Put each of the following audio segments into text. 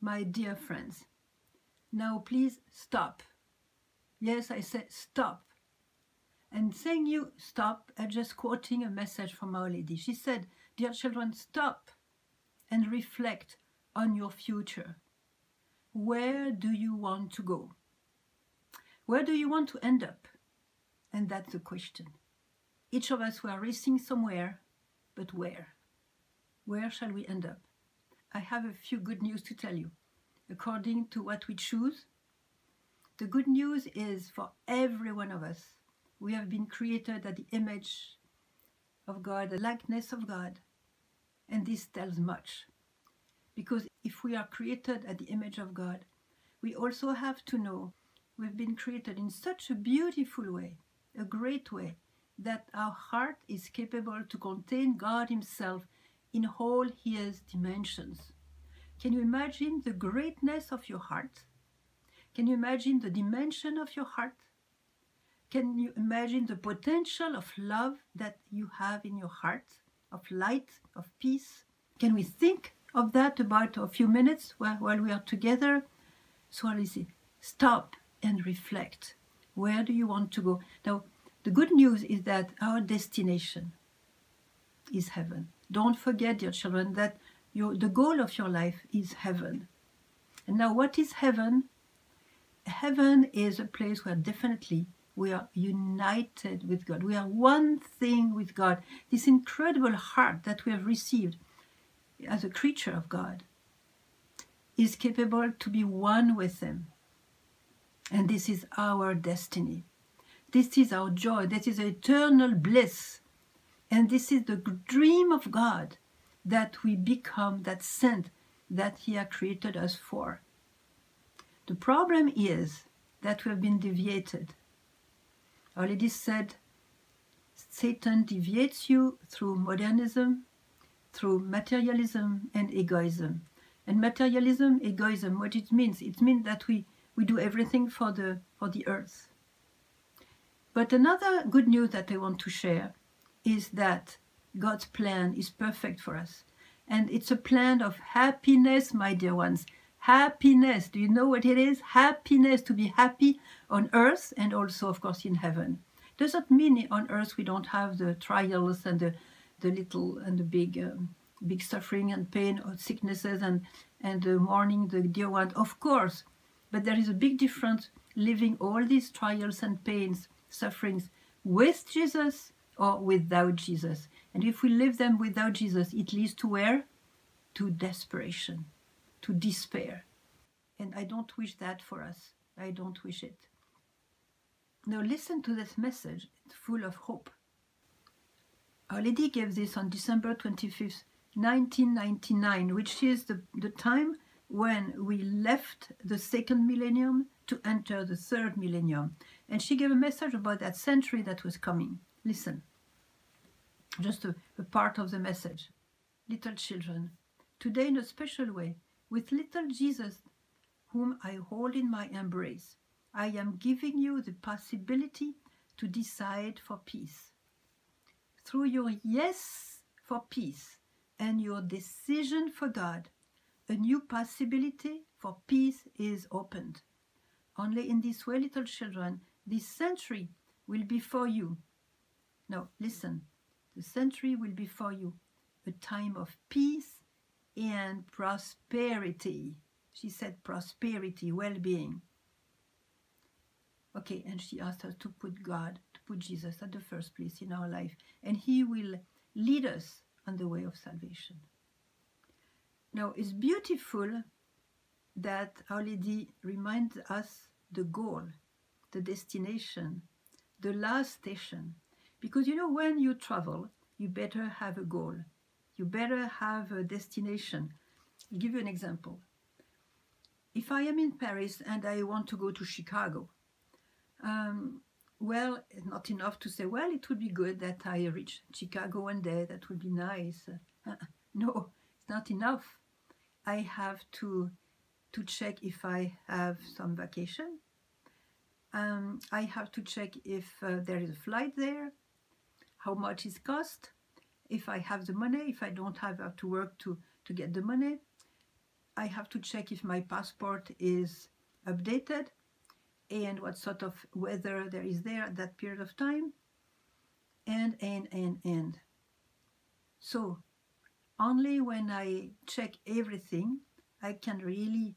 my dear friends, now please stop. Yes, I said stop. And saying you stop, and just quoting a message from Our Lady. She said, Dear children, stop and reflect on your future. Where do you want to go? Where do you want to end up? And that's the question. Each of us were racing somewhere, but where? Where shall we end up? I have a few good news to tell you. According to what we choose, the good news is for every one of us, we have been created at the image of God, the likeness of God. And this tells much. Because if we are created at the image of God, we also have to know we've been created in such a beautiful way, a great way, that our heart is capable to contain God Himself in all His dimensions. Can you imagine the greatness of your heart? Can you imagine the dimension of your heart? Can you imagine the potential of love that you have in your heart, of light, of peace? Can we think of that about a few minutes while, we are together? So, stop and reflect. Where do you want to go? Now, the good news is that our destination is heaven. Don't forget, dear children, that your, the goal of your life is heaven. And now, what is heaven? Heaven is a place where definitely we are united with God. We are one thing with God. This incredible heart that we have received as a creature of God is capable to be one with Him. And this is our destiny. This is our joy. This is eternal bliss. And this is the dream of God that we become that saint that He has created us for. The problem is that we have been deviated. Our Lady said, Satan deviates you through modernism, through materialism and egoism. And materialism, egoism, what it means? It means that we, we do everything for the, for the earth. But another good news that I want to share is that God's plan is perfect for us. And it's a plan of happiness, my dear ones. Happiness. Do you know what it is? Happiness, to be happy on earth and also, of course, in heaven. Does not mean on earth we don't have the trials and the, the little and the big, um, big suffering and pain or sicknesses and, and the mourning the dear one? Of course. But there is a big difference living all these trials and pains sufferings with Jesus or without Jesus. And if we live them without Jesus, it leads to where? To desperation, to despair. And I don't wish that for us. I don't wish it. Now listen to this message, it's full of hope. Our Lady gave this on December 25th, 1999, which is the, the time when we left the second millennium to enter the third millennium. And she gave a message about that century that was coming. Listen, just a, a part of the message. Little children, today in a special way, with little Jesus, whom I hold in my embrace, I am giving you the possibility to decide for peace. Through your yes for peace and your decision for God, a new possibility for peace is opened. Only in this way, little children, this century will be for you. Now, listen, the century will be for you a time of peace and prosperity. She said prosperity, well being. Okay, and she asked us to put God, to put Jesus at the first place in our life, and He will lead us on the way of salvation. Now, it's beautiful that Our Lady reminds us the goal, the destination, the last station. Because you know, when you travel, you better have a goal, you better have a destination. I'll give you an example. If I am in Paris and I want to go to Chicago, um, well, not enough to say, well, it would be good that I reach Chicago one day, that would be nice. Uh, no, it's not enough. I have to to check if I have some vacation. Um, I have to check if uh, there is a flight there, how much it cost, if I have the money, if I don't have, have to work to, to get the money. I have to check if my passport is updated and what sort of weather there is there at that period of time and and and and so only when I check everything I can really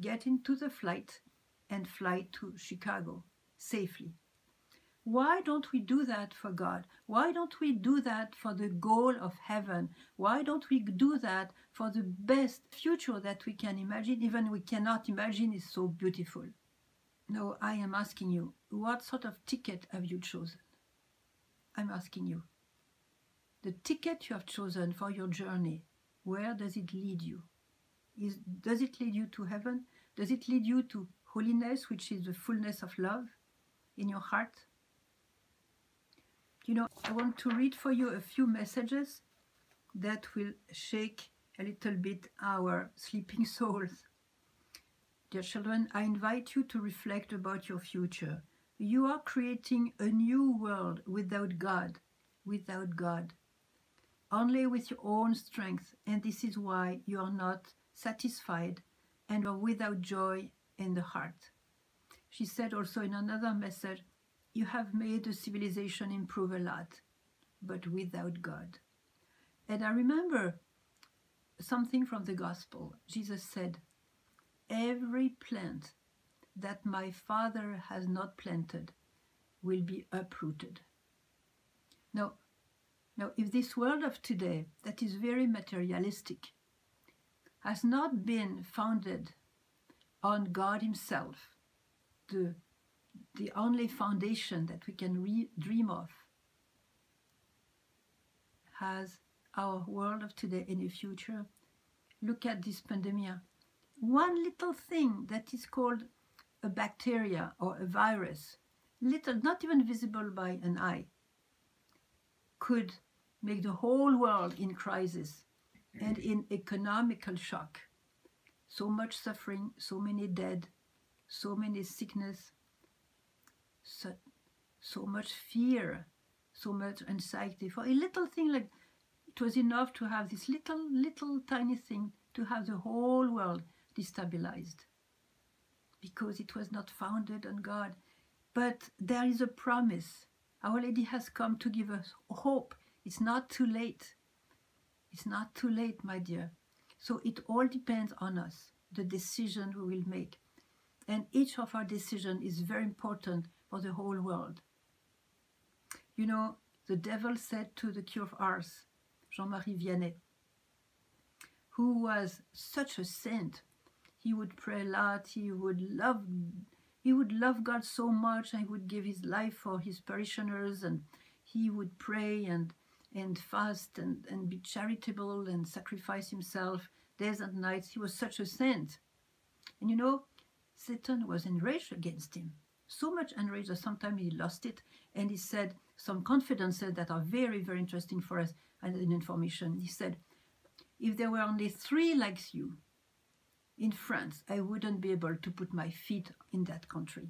get into the flight and fly to Chicago safely. Why don't we do that for God? Why don't we do that for the goal of heaven? Why don't we do that for the best future that we can imagine, even we cannot imagine is so beautiful? No, I am asking you, what sort of ticket have you chosen? I'm asking you. The ticket you have chosen for your journey, where does it lead you? Is, does it lead you to heaven? Does it lead you to holiness, which is the fullness of love in your heart? You know, I want to read for you a few messages that will shake a little bit our sleeping souls. Dear children, I invite you to reflect about your future. You are creating a new world without God, without God, only with your own strength, and this is why you are not satisfied and are without joy in the heart. She said also in another message, You have made the civilization improve a lot, but without God. And I remember something from the gospel. Jesus said, Every plant that my Father has not planted will be uprooted. Now, now, if this world of today, that is very materialistic, has not been founded on God Himself, the, the only foundation that we can re- dream of, has our world of today in the future? Look at this pandemic. One little thing that is called a bacteria or a virus, little, not even visible by an eye, could make the whole world in crisis and in economical shock. So much suffering, so many dead, so many sickness, so, so much fear, so much anxiety. For a little thing like it was enough to have this little, little tiny thing to have the whole world destabilized because it was not founded on God. But there is a promise. Our Lady has come to give us hope. It's not too late. It's not too late, my dear. So it all depends on us, the decision we will make. And each of our decisions is very important for the whole world. You know, the devil said to the cure of Ars, Jean-Marie Vianney, who was such a saint. He would pray a lot, he would love he would love God so much and he would give his life for his parishioners and he would pray and and fast and, and be charitable and sacrifice himself days and nights. He was such a saint. And you know, Satan was enraged against him. So much enraged that sometimes he lost it. And he said some confidences that are very, very interesting for us and in information. He said, if there were only three like you in France, I wouldn't be able to put my feet in that country.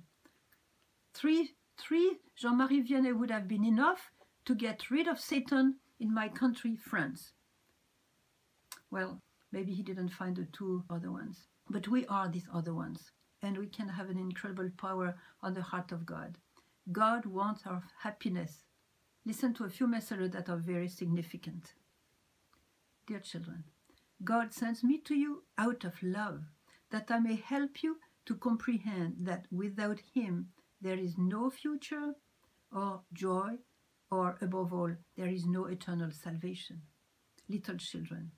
Three, three Jean-Marie Vianney would have been enough to get rid of Satan in my country, France. Well, maybe he didn't find the two other ones, but we are these other ones, and we can have an incredible power on the heart of God. God wants our happiness. Listen to a few messages that are very significant. Dear children, God sends me to you out of love, that I may help you to comprehend that without Him there is no future or joy or above all, there is no eternal salvation. Little children,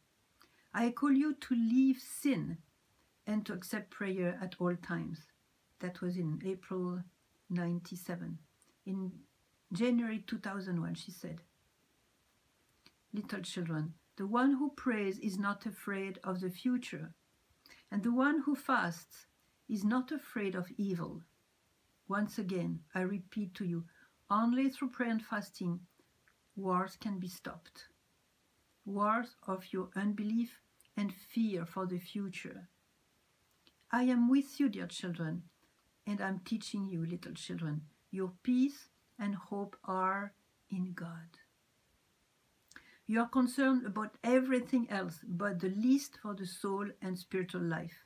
I call you to leave sin and to accept prayer at all times. That was in April 97. In January 2001, she said, Little children, the one who prays is not afraid of the future, and the one who fasts is not afraid of evil. Once again, I repeat to you, only through prayer and fasting, wars can be stopped. Wars of your unbelief and fear for the future. I am with you, dear children, and I'm teaching you, little children. Your peace and hope are in God. You are concerned about everything else but the least for the soul and spiritual life.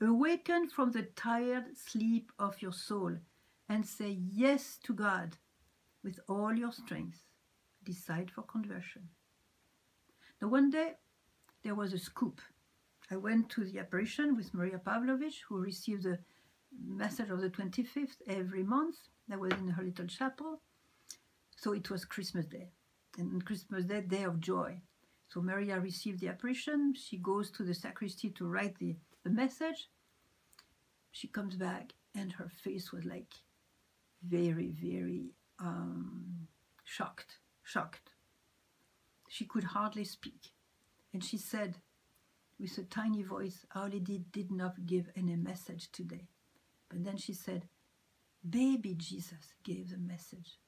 Awaken from the tired sleep of your soul and say yes to God with all your strength. Decide for conversion. Now, one day there was a scoop. I went to the apparition with Maria Pavlovich, who received the message of the 25th every month. That was in her little chapel. So it was Christmas Day. And Christmas Day, day of joy. So Maria received the apparition. She goes to the sacristy to write the, the message. She comes back, and her face was like very, very um, shocked, shocked. She could hardly speak. And she said, with a tiny voice, Our Lady did not give any message today. But then she said, Baby Jesus gave the message.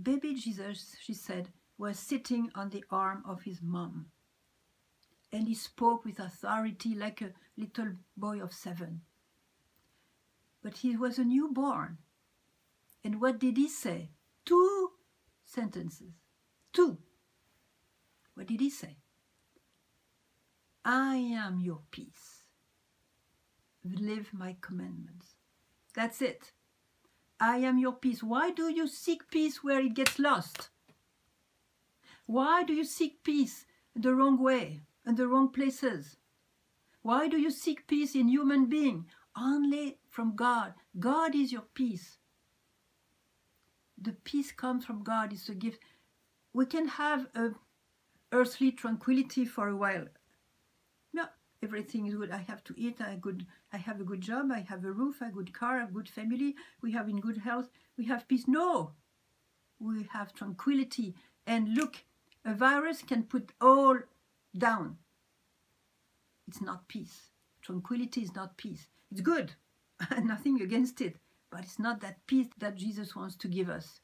Baby Jesus, she said, was sitting on the arm of his mom. And he spoke with authority like a little boy of seven. But he was a newborn. And what did he say? Two sentences. Two. What did he say? I am your peace. Live my commandments. That's it. I am your peace. Why do you seek peace where it gets lost? Why do you seek peace the wrong way and the wrong places? Why do you seek peace in human being? Only from God. God is your peace. The peace comes from God. It's a gift. We can have a earthly tranquility for a while. Everything is good. I have to eat. I good. I have a good job. I have a roof. A good car. A good family. We have in good health. We have peace. No, we have tranquility. And look, a virus can put all down. It's not peace. Tranquility is not peace. It's good. Nothing against it. But it's not that peace that Jesus wants to give us.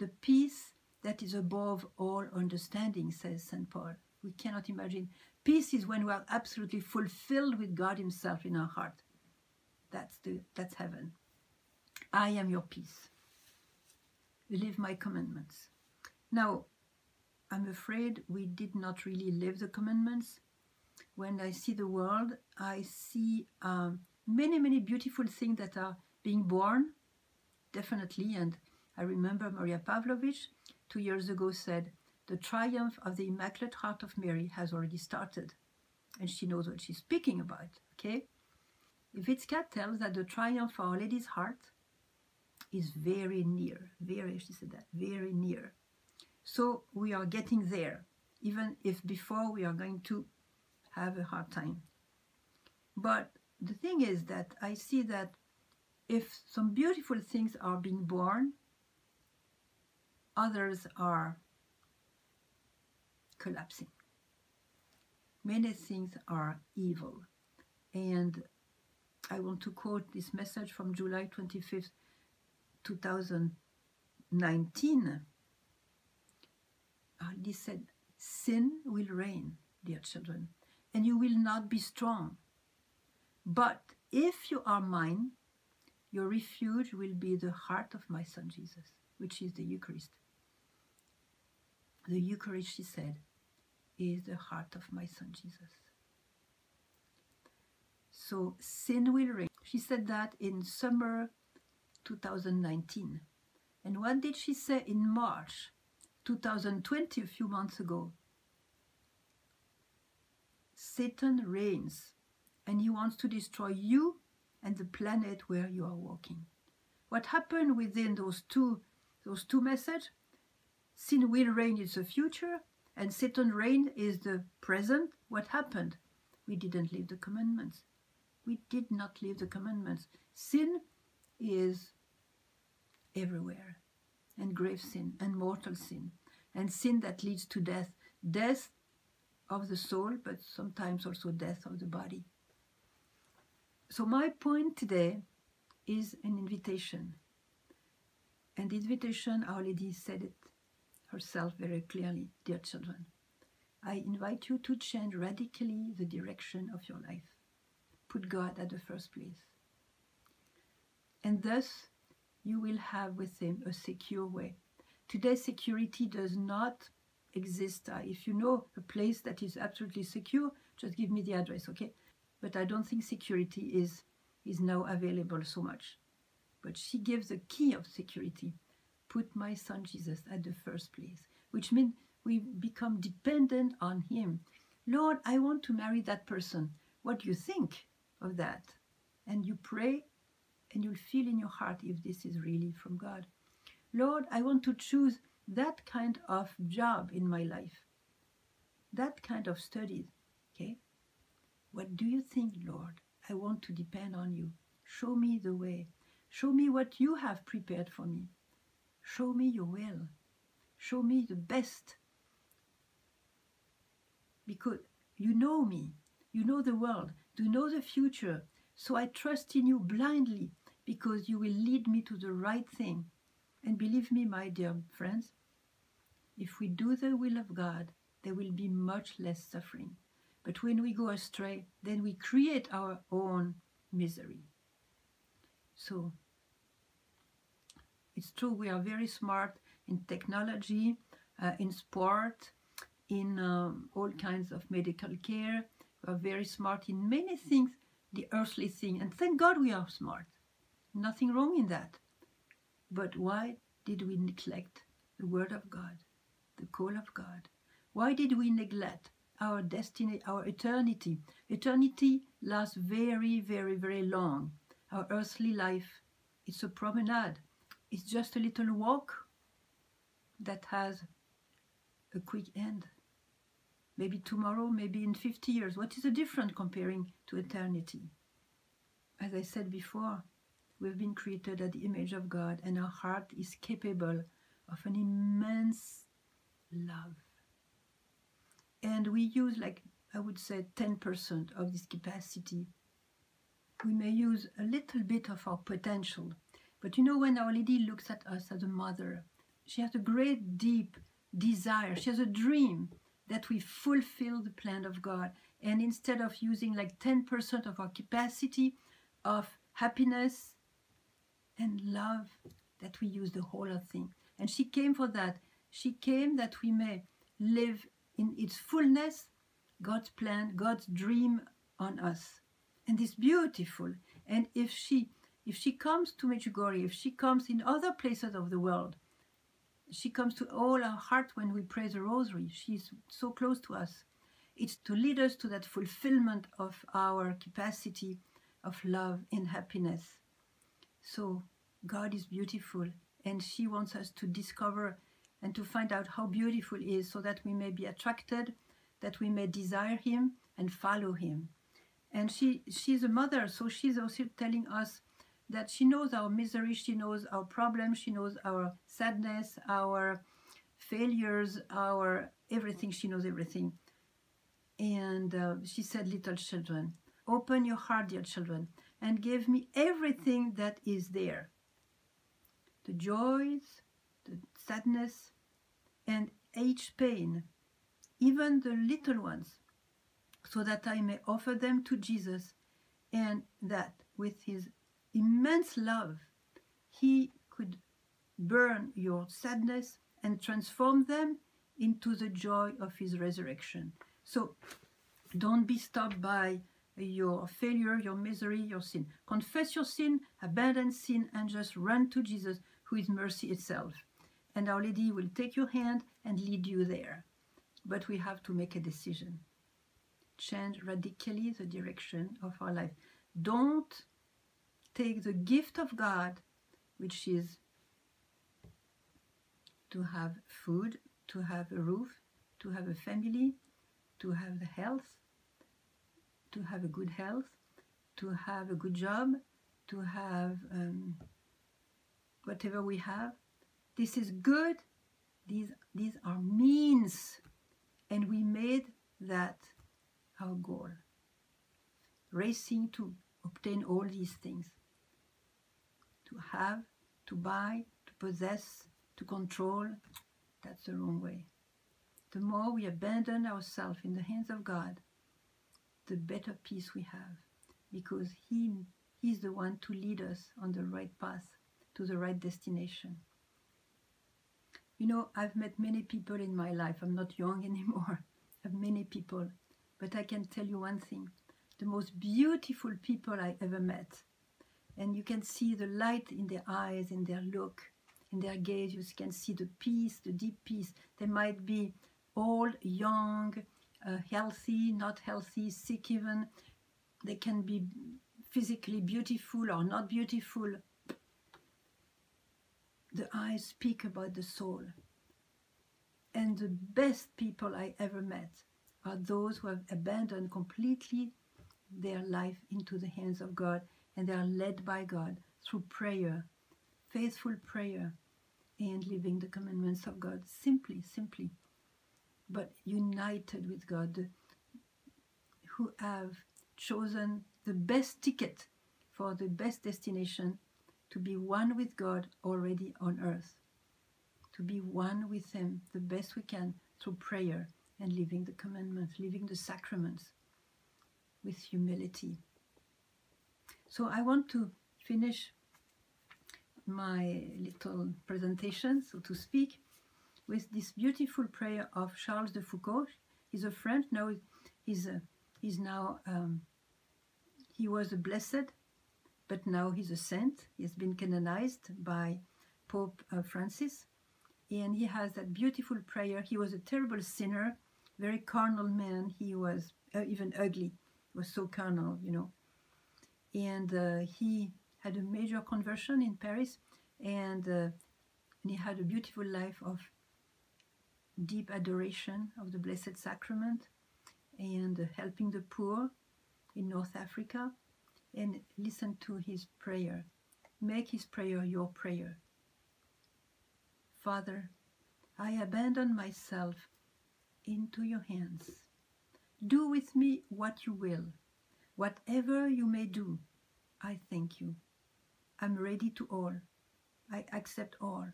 The peace that is above all understanding, says St. Paul. We cannot imagine. Peace is when we are absolutely fulfilled with God Himself in our heart. That's, the, that's heaven. I am your peace. Live my commandments. Now, I'm afraid we did not really live the commandments. When I see the world, I see um, many, many beautiful things that are being born, definitely. And I remember Maria Pavlovich two years ago said, The triumph of the Immaculate Heart of Mary has already started. And she knows what she's speaking about, okay? Vicka tells that the triumph of Our Lady's heart is very near, very, she said that, very near. So we are getting there, even if before we are going to have a hard time. But the thing is that I see that if some beautiful things are being born, others are collapsing. Many things are evil. And I want to quote this message from July 25th, 2019. Uh, he said, Sin will reign, dear children, and you will not be strong. But if you are mine, your refuge will be the heart of my son Jesus, which is the Eucharist. The Eucharist, she said, is the heart of my son Jesus. So sin will reign. She said that in summer 2019. And what did she say in March 2020, a few months ago? Satan reigns and he wants to destroy you and the planet where you are walking. What happened within those two those two messages? Sin will reign is the future, and Satan reign is the present. What happened? We didn't leave the commandments. We did not leave the commandments. Sin is everywhere, and grave sin, and mortal sin, and sin that leads to death. Death of the soul, but sometimes also death of the body. So, my point today is an invitation. And the invitation, Our Lady said it herself very clearly Dear children, I invite you to change radically the direction of your life. Put God at the first place. And thus, you will have with Him a secure way. Today, security does not exist. Uh, if you know a place that is absolutely secure, just give me the address, okay? But I don't think security is is now available so much. But she gives the key of security. Put my son Jesus at the first place, which means we become dependent on him. Lord, I want to marry that person. What do you think of that? And you pray and you'll feel in your heart if this is really from God. Lord, I want to choose that kind of job in my life, that kind of studies. Okay? What do you think, Lord? I want to depend on you. Show me the way. Show me what you have prepared for me. Show me your will. Show me the best. Because you know me, you know the world, you know the future. So I trust in you blindly because you will lead me to the right thing. And believe me, my dear friends, if we do the will of God, there will be much less suffering. But when we go astray, then we create our own misery. So it's true, we are very smart in technology, uh, in sport, in um, all kinds of medical care. We are very smart in many things, the earthly thing. And thank God we are smart. Nothing wrong in that. But why did we neglect the Word of God, the call of God? Why did we neglect our destiny, our eternity? Eternity lasts very, very, very long. Our earthly life, it's a promenade. It's just a little walk that has a quick end. Maybe tomorrow, maybe in 50 years. What is the difference comparing to eternity? As I said before, we've been created at the image of God, and our heart is capable of an immense love. And we use, like I would say, 10% of this capacity. We may use a little bit of our potential. But you know, when Our Lady looks at us as a mother, she has a great, deep desire. She has a dream that we fulfill the plan of God. And instead of using like 10% of our capacity of happiness and love, that we use the whole thing. And she came for that. She came that we may live in its fullness, God's plan, God's dream on us. And it's beautiful. And if she if she comes to Medjugorje, if she comes in other places of the world, she comes to all our heart when we pray the rosary. She's so close to us. It's to lead us to that fulfillment of our capacity of love and happiness. So God is beautiful and she wants us to discover and to find out how beautiful he is so that we may be attracted, that we may desire him and follow him. And she she's a mother, so she's also telling us that she knows our misery, she knows our problems, she knows our sadness, our failures, our everything. She knows everything. And uh, she said, Little children, open your heart, dear children, and give me everything that is there the joys, the sadness, and each pain, even the little ones, so that I may offer them to Jesus, and that with his immense love, he could burn your sadness and transform them into the joy of his resurrection. So don't be stopped by your failure, your misery, your sin. Confess your sin, abandon sin, and just run to Jesus, who is mercy itself. And Our Lady will take your hand and lead you there. But we have to make a decision. Change radically the direction of our life. Don't take the gift of God, which is to have food, to have a roof, to have a family, to have the health, to have a good health, to have a good job, to have um, whatever we have. This is good. These, these are means. And we made that our goal. Racing to obtain all these things to have, to buy, to possess, to control, that's the wrong way. The more we abandon ourselves in the hands of God, the better peace we have, because He He's the one to lead us on the right path to the right destination. You know, I've met many people in my life. I'm not young anymore. I've many people. But I can tell you one thing the most beautiful people I ever met. And you can see the light in their eyes, in their look, in their gaze. You can see the peace, the deep peace. They might be old, young, uh, healthy, not healthy, sick even. They can be physically beautiful or not beautiful. The eyes speak about the soul. And the best people I ever met are those who have abandoned completely their life into the hands of God and they are led by God through prayer, faithful prayer, and living the commandments of God simply, simply, but united with God, who have chosen the best ticket for the best destination to be one with God already on earth, to be one with Him the best we can through prayer and living the commandments, living the sacraments with humility. So I want to finish my little presentation, so to speak, with this beautiful prayer of Charles de Foucauld. He's a French now. He's a, he's now um, he was a blessed, but now he's a saint. He's been canonized by Pope uh, Francis, and he has that beautiful prayer. He was a terrible sinner, very carnal man. He was uh, even ugly. He was so carnal, you know and uh, he had a major conversion in Paris, and, uh, and he had a beautiful life of deep adoration of the Blessed Sacrament and uh, helping the poor in North Africa. And listen to his prayer. Make his prayer your prayer. Father, I abandon myself into your hands. Do with me what you will Whatever you may do, I thank you. I'm ready to all. I accept all.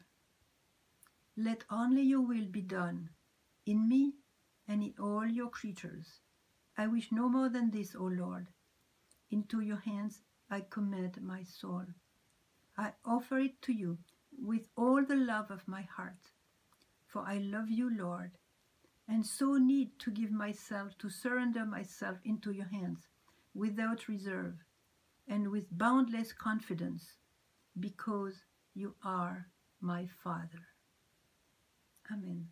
Let only your will be done, in me and in all your creatures. I wish no more than this, O Lord. Into your hands I commit my soul. I offer it to you with all the love of my heart, for I love you, Lord, and so need to give myself, to surrender myself into your hands without reserve and with boundless confidence because you are my Father. Amen.